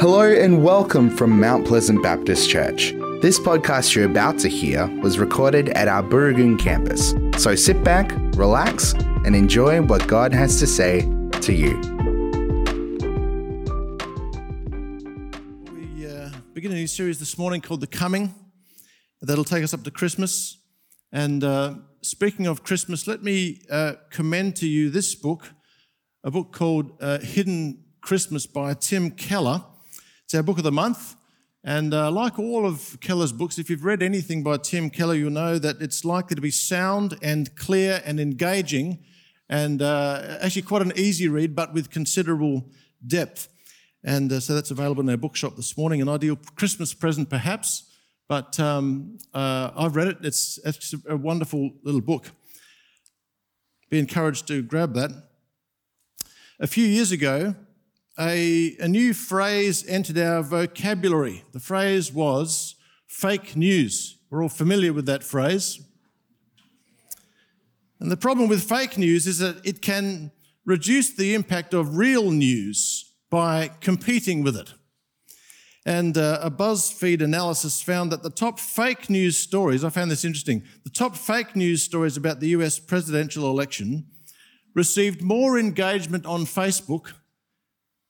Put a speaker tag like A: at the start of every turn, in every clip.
A: Hello and welcome from Mount Pleasant Baptist Church. This podcast you're about to hear was recorded at our Booragoon campus. So sit back, relax, and enjoy what God has to say to you.
B: We uh, begin a new series this morning called The Coming. That'll take us up to Christmas. And uh, speaking of Christmas, let me uh, commend to you this book, a book called uh, Hidden Christmas by Tim Keller. It's our book of the month. And uh, like all of Keller's books, if you've read anything by Tim Keller, you'll know that it's likely to be sound and clear and engaging, and uh, actually quite an easy read, but with considerable depth. And uh, so that's available in our bookshop this morning. An ideal Christmas present, perhaps, but um, uh, I've read it. It's, it's a wonderful little book. Be encouraged to grab that. A few years ago, a, a new phrase entered our vocabulary. The phrase was fake news. We're all familiar with that phrase. And the problem with fake news is that it can reduce the impact of real news by competing with it. And uh, a BuzzFeed analysis found that the top fake news stories, I found this interesting, the top fake news stories about the US presidential election received more engagement on Facebook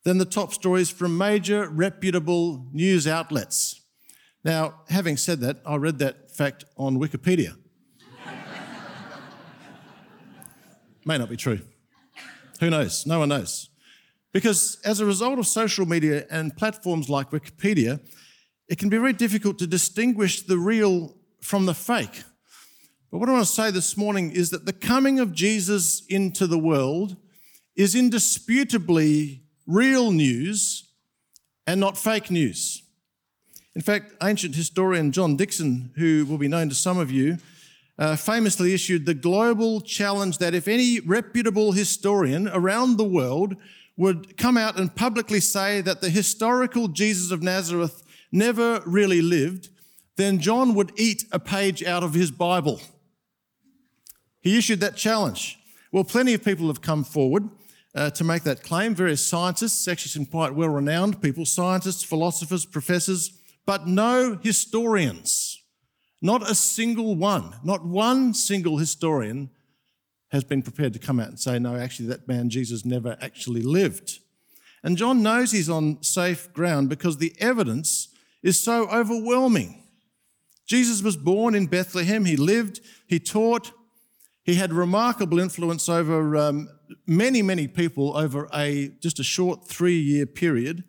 B: than the top stories from major reputable news outlets. Now, having said that, I read that fact on Wikipedia. May not be true. Who knows? No one knows. Because as a result of social media and platforms like Wikipedia, it can be very difficult to distinguish the real from the fake. But what I want to say this morning is that the coming of Jesus into the world is indisputably real news and not fake news. In fact, ancient historian John Dickson, who will be known to some of you, uh, famously issued the global challenge that if any reputable historian around the world would come out and publicly say that the historical Jesus of Nazareth never really lived, then John would eat a page out of his Bible. He issued that challenge. Well, plenty of people have come forward uh, to make that claim. Various scientists, actually some quite well renowned people, scientists, philosophers, professors, but no historians. Not a single one, not one single historian has been prepared to come out and say, no, actually, that man Jesus never actually lived. And John knows he's on safe ground because the evidence is so overwhelming. Jesus was born in Bethlehem, he lived, he taught, he had remarkable influence over um, many, many people over a just a short three year period.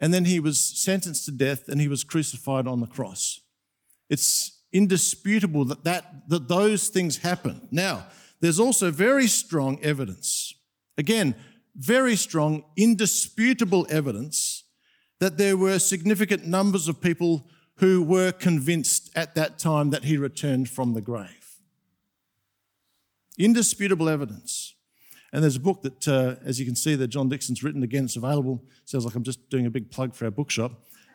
B: And then he was sentenced to death and he was crucified on the cross. It's indisputable that, that, that those things happened. Now, there's also very strong evidence, again, very strong, indisputable evidence that there were significant numbers of people who were convinced at that time that he returned from the grave. Indisputable evidence. And there's a book that, uh, as you can see, that John Dickson's written. Again, it's available. Sounds like I'm just doing a big plug for our bookshop.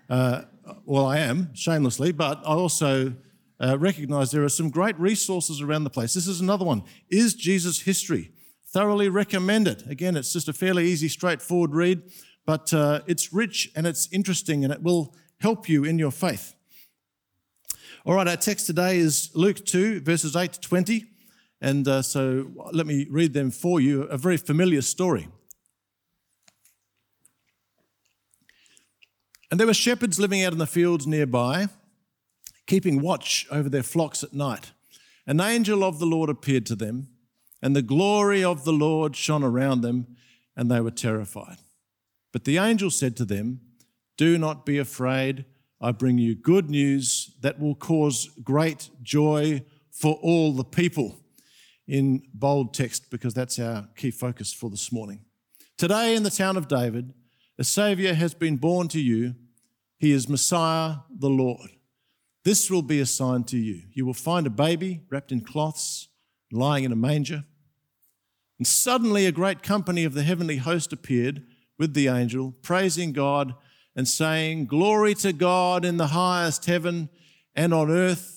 B: Uh, well, I am, shamelessly, but I also uh, recognize there are some great resources around the place. This is another one. Is Jesus History? Thoroughly recommend it. Again, it's just a fairly easy, straightforward read, but uh, it's rich and it's interesting and it will help you in your faith. All right, our text today is Luke 2, verses 8 to 20. And uh, so let me read them for you, a very familiar story. And there were shepherds living out in the fields nearby, keeping watch over their flocks at night. An angel of the Lord appeared to them, and the glory of the Lord shone around them, and they were terrified. But the angel said to them, Do not be afraid. I bring you good news that will cause great joy for all the people in bold text because that's our key focus for this morning. Today, in the town of David, a Savior has been born to you. He is Messiah, the Lord. This will be a sign to you. You will find a baby wrapped in cloths, lying in a manger. And suddenly, a great company of the heavenly host appeared with the angel, praising God and saying, Glory to God in the highest heaven and on earth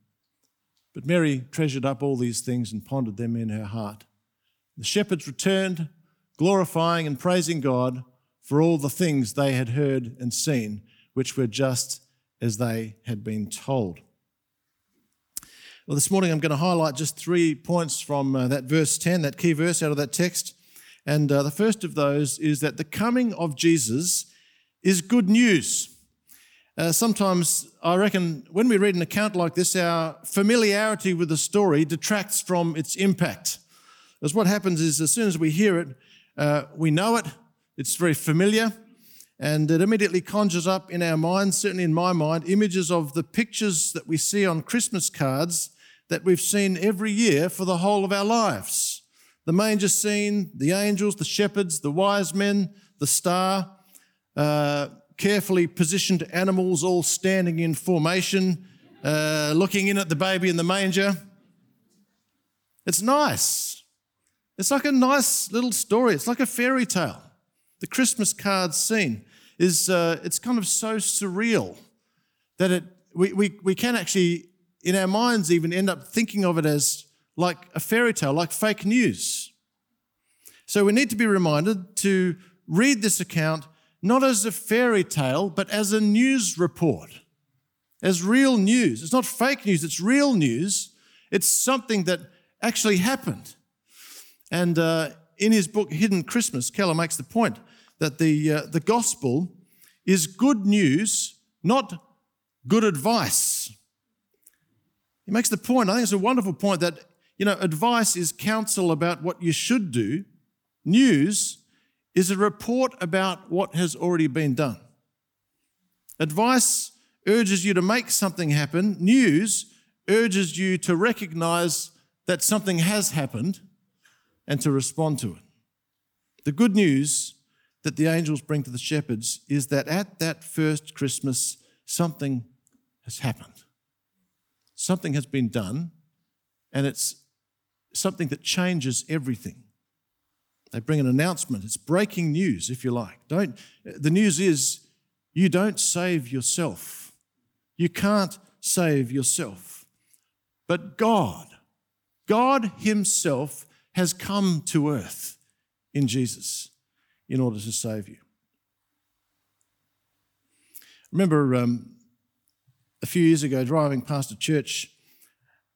B: But Mary treasured up all these things and pondered them in her heart. The shepherds returned, glorifying and praising God for all the things they had heard and seen, which were just as they had been told. Well, this morning I'm going to highlight just three points from uh, that verse 10, that key verse out of that text. And uh, the first of those is that the coming of Jesus is good news. Uh, sometimes I reckon when we read an account like this, our familiarity with the story detracts from its impact. Because what happens is, as soon as we hear it, uh, we know it, it's very familiar, and it immediately conjures up in our minds, certainly in my mind, images of the pictures that we see on Christmas cards that we've seen every year for the whole of our lives. The manger scene, the angels, the shepherds, the wise men, the star, uh, carefully positioned animals all standing in formation, uh, looking in at the baby in the manger. It's nice. It's like a nice little story. It's like a fairy tale. The Christmas card scene is uh, it's kind of so surreal that it we, we, we can actually in our minds even end up thinking of it as like a fairy tale, like fake news. So we need to be reminded to read this account not as a fairy tale, but as a news report, as real news. It's not fake news, it's real news. It's something that actually happened. And uh, in his book, Hidden Christmas, Keller makes the point that the, uh, the gospel is good news, not good advice. He makes the point, I think it's a wonderful point, that you know, advice is counsel about what you should do. News is a report about what has already been done. Advice urges you to make something happen. News urges you to recognize that something has happened and to respond to it. The good news that the angels bring to the shepherds is that at that first Christmas, something has happened. Something has been done, and it's something that changes everything. They bring an announcement. It's breaking news, if you like. Don't, the news is you don't save yourself. You can't save yourself. But God, God Himself has come to earth in Jesus in order to save you. remember um, a few years ago driving past a church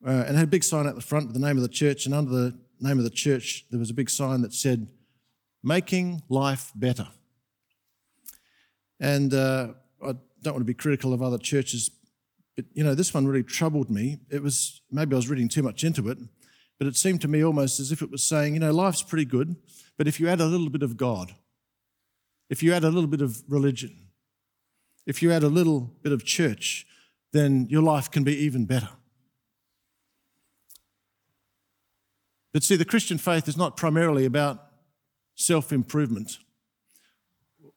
B: uh, and had a big sign at the front with the name of the church. And under the name of the church, there was a big sign that said, Making Life Better. And uh, I don't want to be critical of other churches, but you know, this one really troubled me. It was maybe I was reading too much into it, but it seemed to me almost as if it was saying, you know, life's pretty good, but if you add a little bit of God, if you add a little bit of religion, if you add a little bit of church, then your life can be even better. But see, the Christian faith is not primarily about self improvement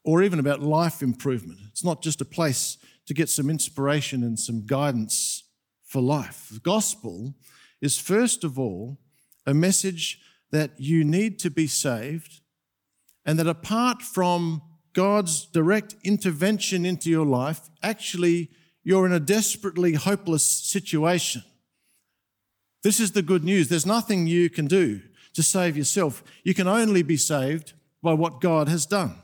B: or even about life improvement. It's not just a place to get some inspiration and some guidance for life. The gospel is, first of all, a message that you need to be saved and that apart from God's direct intervention into your life, actually, you're in a desperately hopeless situation. This is the good news. There's nothing you can do to save yourself. You can only be saved by what God has done.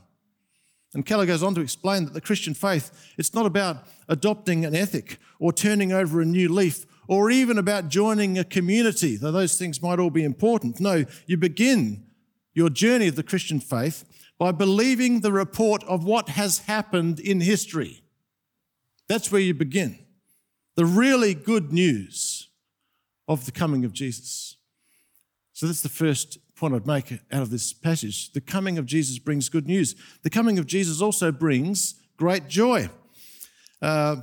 B: And Keller goes on to explain that the Christian faith, it's not about adopting an ethic or turning over a new leaf or even about joining a community, though those things might all be important. No, you begin your journey of the Christian faith by believing the report of what has happened in history. That's where you begin. The really good news of the coming of Jesus. So that's the first point I'd make out of this passage. The coming of Jesus brings good news. The coming of Jesus also brings great joy. Uh,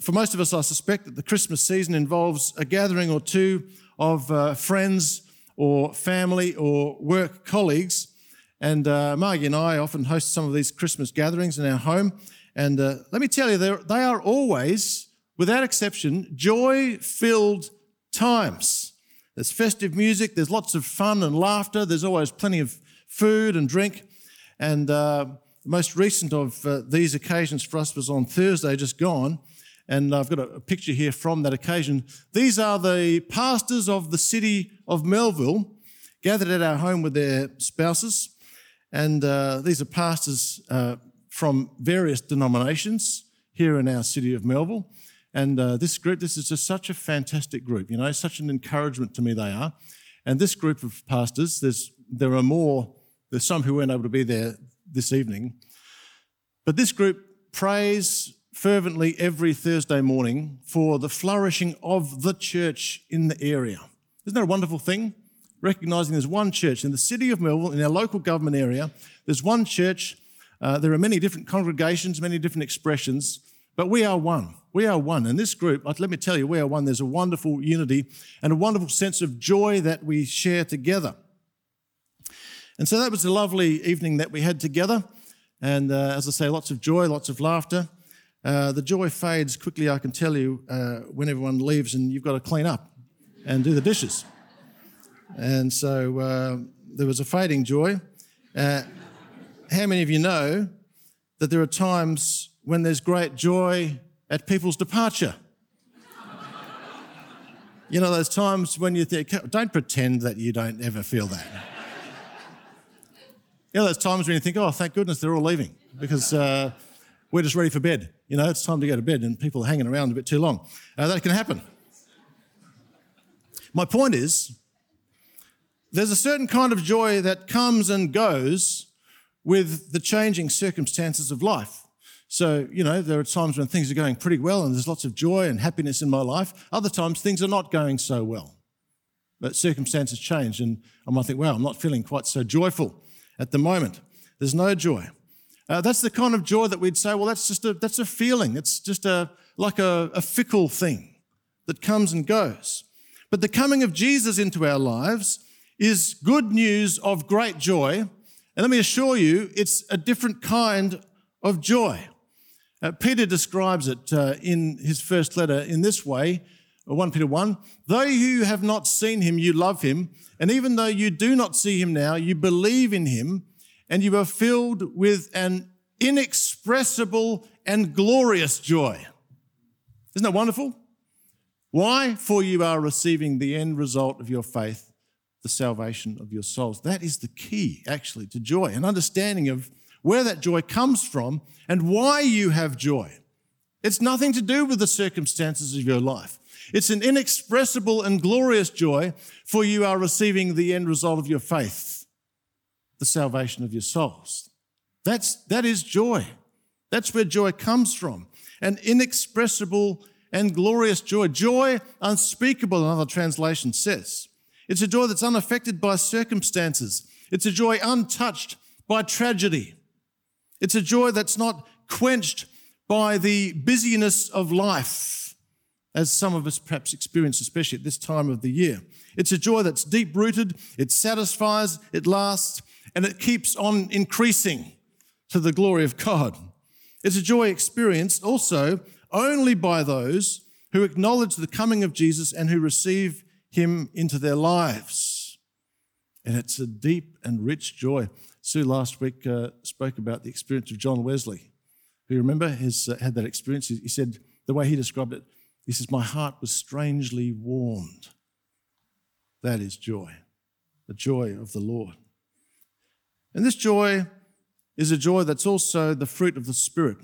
B: for most of us, I suspect that the Christmas season involves a gathering or two of uh, friends or family or work colleagues. And uh, Margie and I often host some of these Christmas gatherings in our home. And uh, let me tell you, they are always, without exception, joy filled times. There's festive music, there's lots of fun and laughter, there's always plenty of food and drink. And uh, the most recent of uh, these occasions for us was on Thursday, just gone. And I've got a, picture here from that occasion. These are the pastors of the city of Melville gathered at our home with their spouses. And uh, these are pastors uh, from various denominations here in our city of Melville. And uh, this group, this is just such a fantastic group, you know, such an encouragement to me they are. And this group of pastors, there's, there are more, there's some who weren't able to be there this evening. But this group prays fervently every Thursday morning for the flourishing of the church in the area. Isn't that a wonderful thing? Recognizing there's one church in the city of Melville, in our local government area, there's one church. Uh, there are many different congregations, many different expressions, but we are one. We are one. And this group, let me tell you, we are one. There's a wonderful unity and a wonderful sense of joy that we share together. And so that was a lovely evening that we had together. And uh, as I say, lots of joy, lots of laughter. Uh, the joy fades quickly, I can tell you, uh, when everyone leaves and you've got to clean up and do the dishes. And so uh, there was a fading joy. Uh, how many of you know that there are times when there's great joy at people's departure. you know, those times when you think, don't pretend that you don't ever feel that. you know, those times when you think, oh, thank goodness they're all leaving because uh, we're just ready for bed. You know, it's time to go to bed and people are hanging around a bit too long. Uh, that can happen. My point is, there's a certain kind of joy that comes and goes with the changing circumstances of life. So, you know, there are times when things are going pretty well and there's lots of joy and happiness in my life. Other times things are not going so well. But circumstances change and I might think, wow, I'm not feeling quite so joyful at the moment. There's no joy. Uh, that's the kind of joy that we'd say, well, that's just a, that's a feeling. It's just a, like a, a fickle thing that comes and goes. But the coming of Jesus into our lives is good news of great joy. And let me assure you, it's a different kind of joy. Uh, Peter describes it uh, in his first letter in this way 1 Peter 1 Though you have not seen him, you love him. And even though you do not see him now, you believe in him and you are filled with an inexpressible and glorious joy. Isn't that wonderful? Why? For you are receiving the end result of your faith, the salvation of your souls. That is the key, actually, to joy, an understanding of where that joy comes from and why you have joy. It's nothing to do with the circumstances of your life. It's an inexpressible and glorious joy, for you are receiving the end result of your faith, the salvation of your souls. That's, that is joy. That's where joy comes from. An inexpressible and glorious joy. Joy unspeakable, another translation says. It's a joy that's unaffected by circumstances. It's a joy untouched by tragedy. It's a joy that's not quenched by the busyness of life, as some of us perhaps experience, especially at this time of the year. It's a joy that's deep rooted, it satisfies, it lasts, and it keeps on increasing to the glory of God. It's a joy experienced also only by those who acknowledge the coming of Jesus and who receive him into their lives. And it's a deep and rich joy. Sue last week uh, spoke about the experience of John Wesley, who remember has uh, had that experience. He, said the way he described it, he says, "My heart was strangely warmed." That is joy, the joy of the Lord. And this joy is a joy that's also the fruit of the Spirit.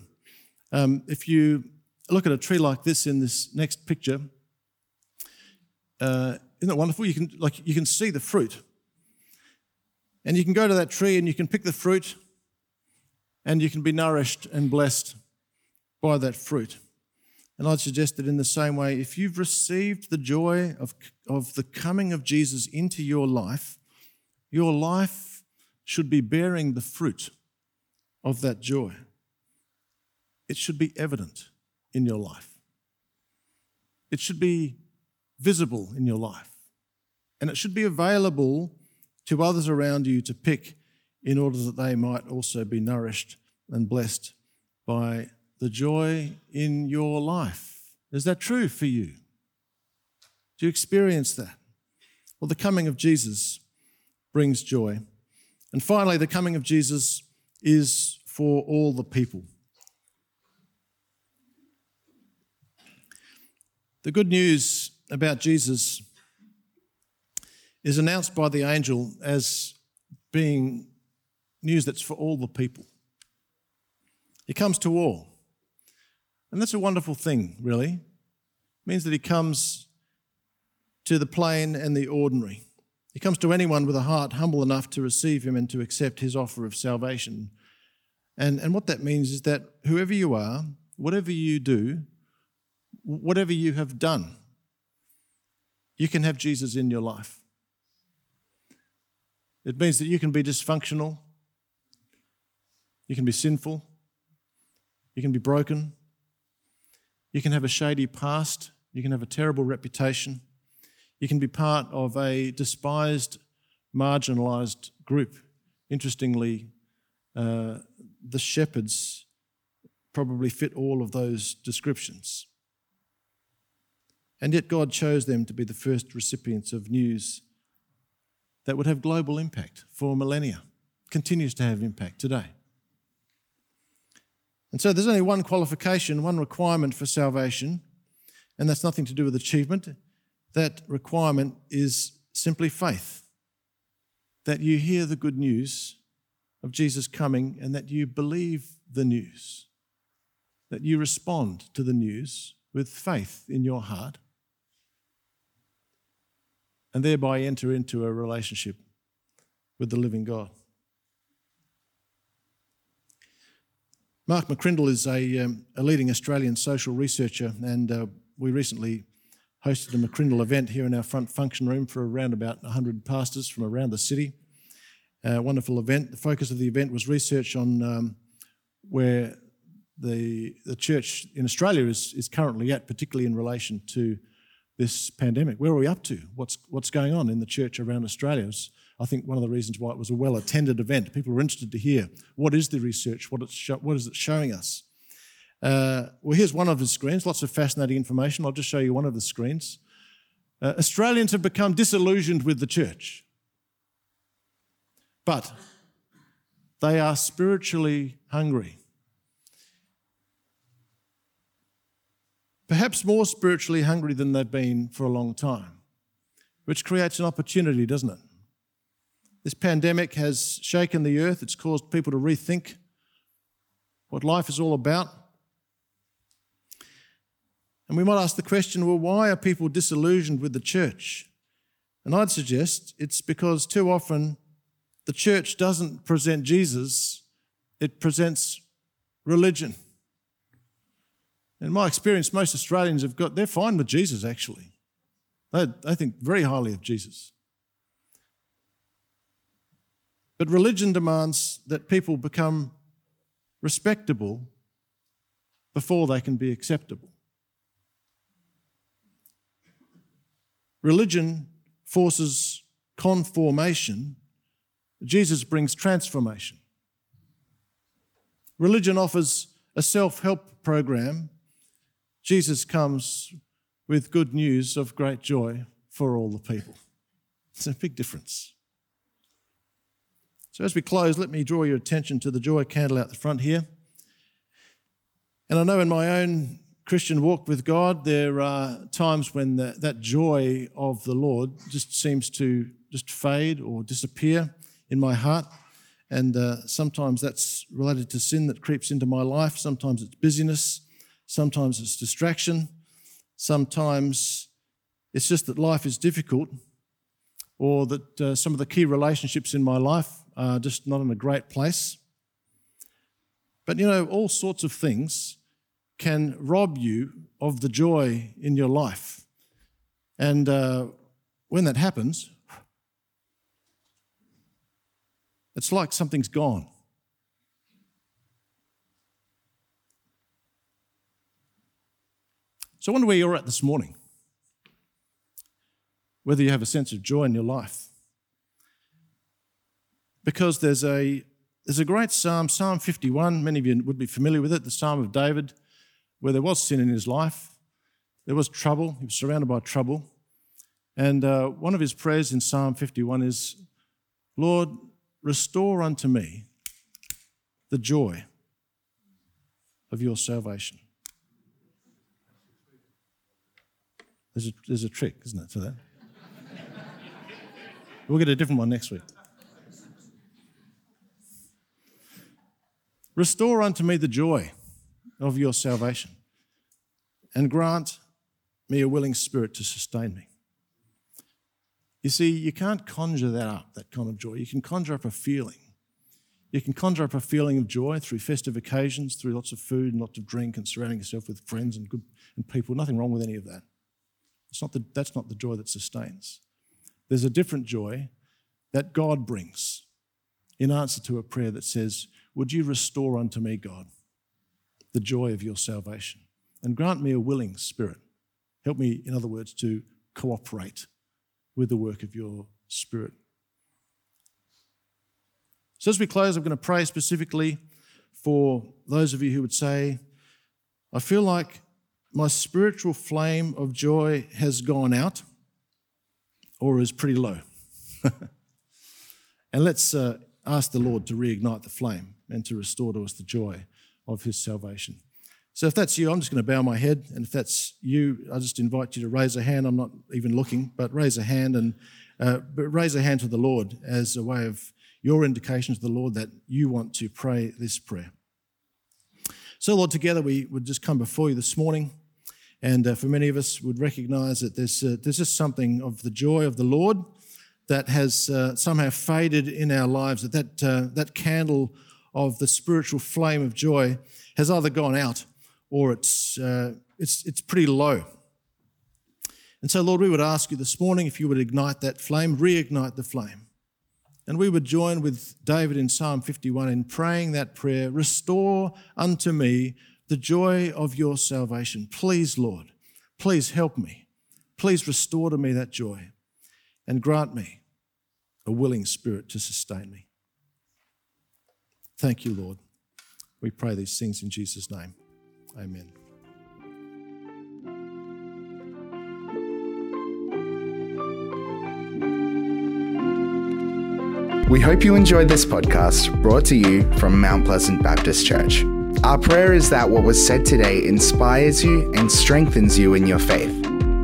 B: Um, if you look at a tree like this in this next picture, uh, isn't it wonderful? You can like you can see the fruit. And you can go to that tree and you can pick the fruit and you can be nourished and blessed by that fruit. And I'd suggest that in the same way, if you've received the joy of, of the coming of Jesus into your life, your life should be bearing the fruit of that joy. It should be evident in your life. It should be visible in your life. And it should be available to others around you to pick in order that they might also be nourished and blessed by the joy in your life. Is that true for you? Do you experience that? Well, the coming of Jesus brings joy. And finally, the coming of Jesus is for all the people. The good news about Jesus is announced by the angel as being news that's for all the people. He comes to all. And that's a wonderful thing, really. It means that he comes to the plain and the ordinary. He comes to anyone with a heart humble enough to receive him and to accept his offer of salvation. And, and what that means is that whoever you are, whatever you do, whatever you have done, you can have Jesus in your life. It means that you can be dysfunctional, you can be sinful, you can be broken, you can have a shady past, you can have a terrible reputation, you can be part of a despised, marginalised group. Interestingly, uh, the shepherds probably fit all of those descriptions. And yet, God chose them to be the first recipients of news that would have global impact for millennia, continues to have impact today. And so, there's only one qualification, one requirement for salvation, and that's nothing to do with achievement. That requirement is simply faith that you hear the good news of Jesus coming and that you believe the news, that you respond to the news with faith in your heart and thereby enter into a relationship with the living God. Mark McCrindle is a, um, a leading Australian social researcher, and uh, we recently hosted a McCrindle event here in our front function room for around about 100 pastors from around the city. A wonderful event. The focus of the event was research on um, where the, the church in Australia is, is currently at, particularly in relation to this pandemic. Where are we up to? What's, what's going on in the church around Australia? Was, I think one of the reasons why it was a well attended event. People were interested to hear what is the research, what, it's what is it showing us. Uh, well, here's one of the screens, lots of fascinating information. I'll just show you one of the screens. Uh, Australians have become disillusioned with the church, but they are spiritually hungry. Perhaps more spiritually hungry than they've been for a long time, which creates an opportunity, doesn't it? This pandemic has shaken the earth, it's caused people to rethink what life is all about. And we might ask the question well, why are people disillusioned with the church? And I'd suggest it's because too often the church doesn't present Jesus, it presents religion. In my experience, most Australians have got, they're fine with Jesus actually. They, they think very highly of Jesus. But religion demands that people become respectable before they can be acceptable. Religion forces conformation, Jesus brings transformation. Religion offers a self help program Jesus comes with good news of great joy for all the people. It's a big difference. So, as we close, let me draw your attention to the joy candle out the front here. And I know in my own Christian walk with God, there are times when the, that joy of the Lord just seems to just fade or disappear in my heart. And uh, sometimes that's related to sin that creeps into my life. Sometimes it's busyness. Sometimes it's distraction. Sometimes it's just that life is difficult or that uh, some of the key relationships in my life are just not in a great place. But you know, all sorts of things can rob you of the joy in your life. And uh, when that happens, it's like something's gone. So I wonder where you're at this morning. Whether you have a sense of joy in your life. Because there's a, there's a great psalm, Psalm 51. Many of you would be familiar with it, the Psalm of David, where there was sin in his life. There was trouble. He was surrounded by trouble. And uh, one of his prayers in Psalm 51 is, Lord, restore unto me the joy of your salvation. There's a, there's a trick, isn't it, to that? we'll get a different one next week. Restore unto me the joy of your salvation, and grant me a willing spirit to sustain me. You see, you can't conjure that up, that kind of joy. You can conjure up a feeling. You can conjure up a feeling of joy through festive occasions, through lots of food and lots of drink and surrounding yourself with friends and good and people. Nothing wrong with any of that. It's not the, that's not the joy that sustains. There's a different joy that God brings in answer to a prayer that says, Would you restore unto me, God, the joy of your salvation? And grant me a willing spirit. Help me, in other words, to cooperate with the work of your spirit. So, as we close, I'm going to pray specifically for those of you who would say, I feel like my spiritual flame of joy has gone out or is pretty low. and let's uh, ask the Lord to reignite the flame and to restore to us the joy of his salvation. So if that's you, I'm just going to bow my head. And if that's you, I just invite you to raise a hand. I'm not even looking, but raise a hand and uh, raise a hand to the Lord as a way of your indication to the Lord that you want to pray this prayer. So, Lord, together we would just come before you this morning. And uh, for many of us, would recognize that there's, uh, there's just something of the joy of the Lord that has uh, somehow faded in our lives, that that, uh, that candle of the spiritual flame of joy has either gone out or it's, uh, it's, it's pretty low. And so, Lord, we would ask you this morning if you would ignite that flame, reignite the flame. And we would join with David in Psalm 51 in praying that prayer Restore unto me the joy of your salvation. Please, Lord, please help me. Please restore to me that joy and grant me a willing spirit to sustain me. Thank you, Lord. We pray these things in Jesus' name. Amen.
A: We hope you enjoyed this podcast brought to you from Mount Pleasant Baptist Church. Our prayer is that what was said today inspires you and strengthens you in your faith.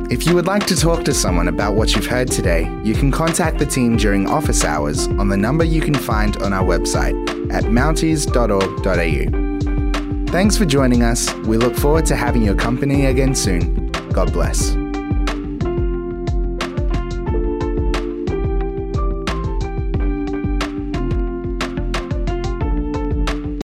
A: If you would like to talk to someone about what you've heard today, you can contact the team during office hours on the number you can find on our website at mounties.org.au. Thanks for joining us. We look forward to having your company again soon. God bless.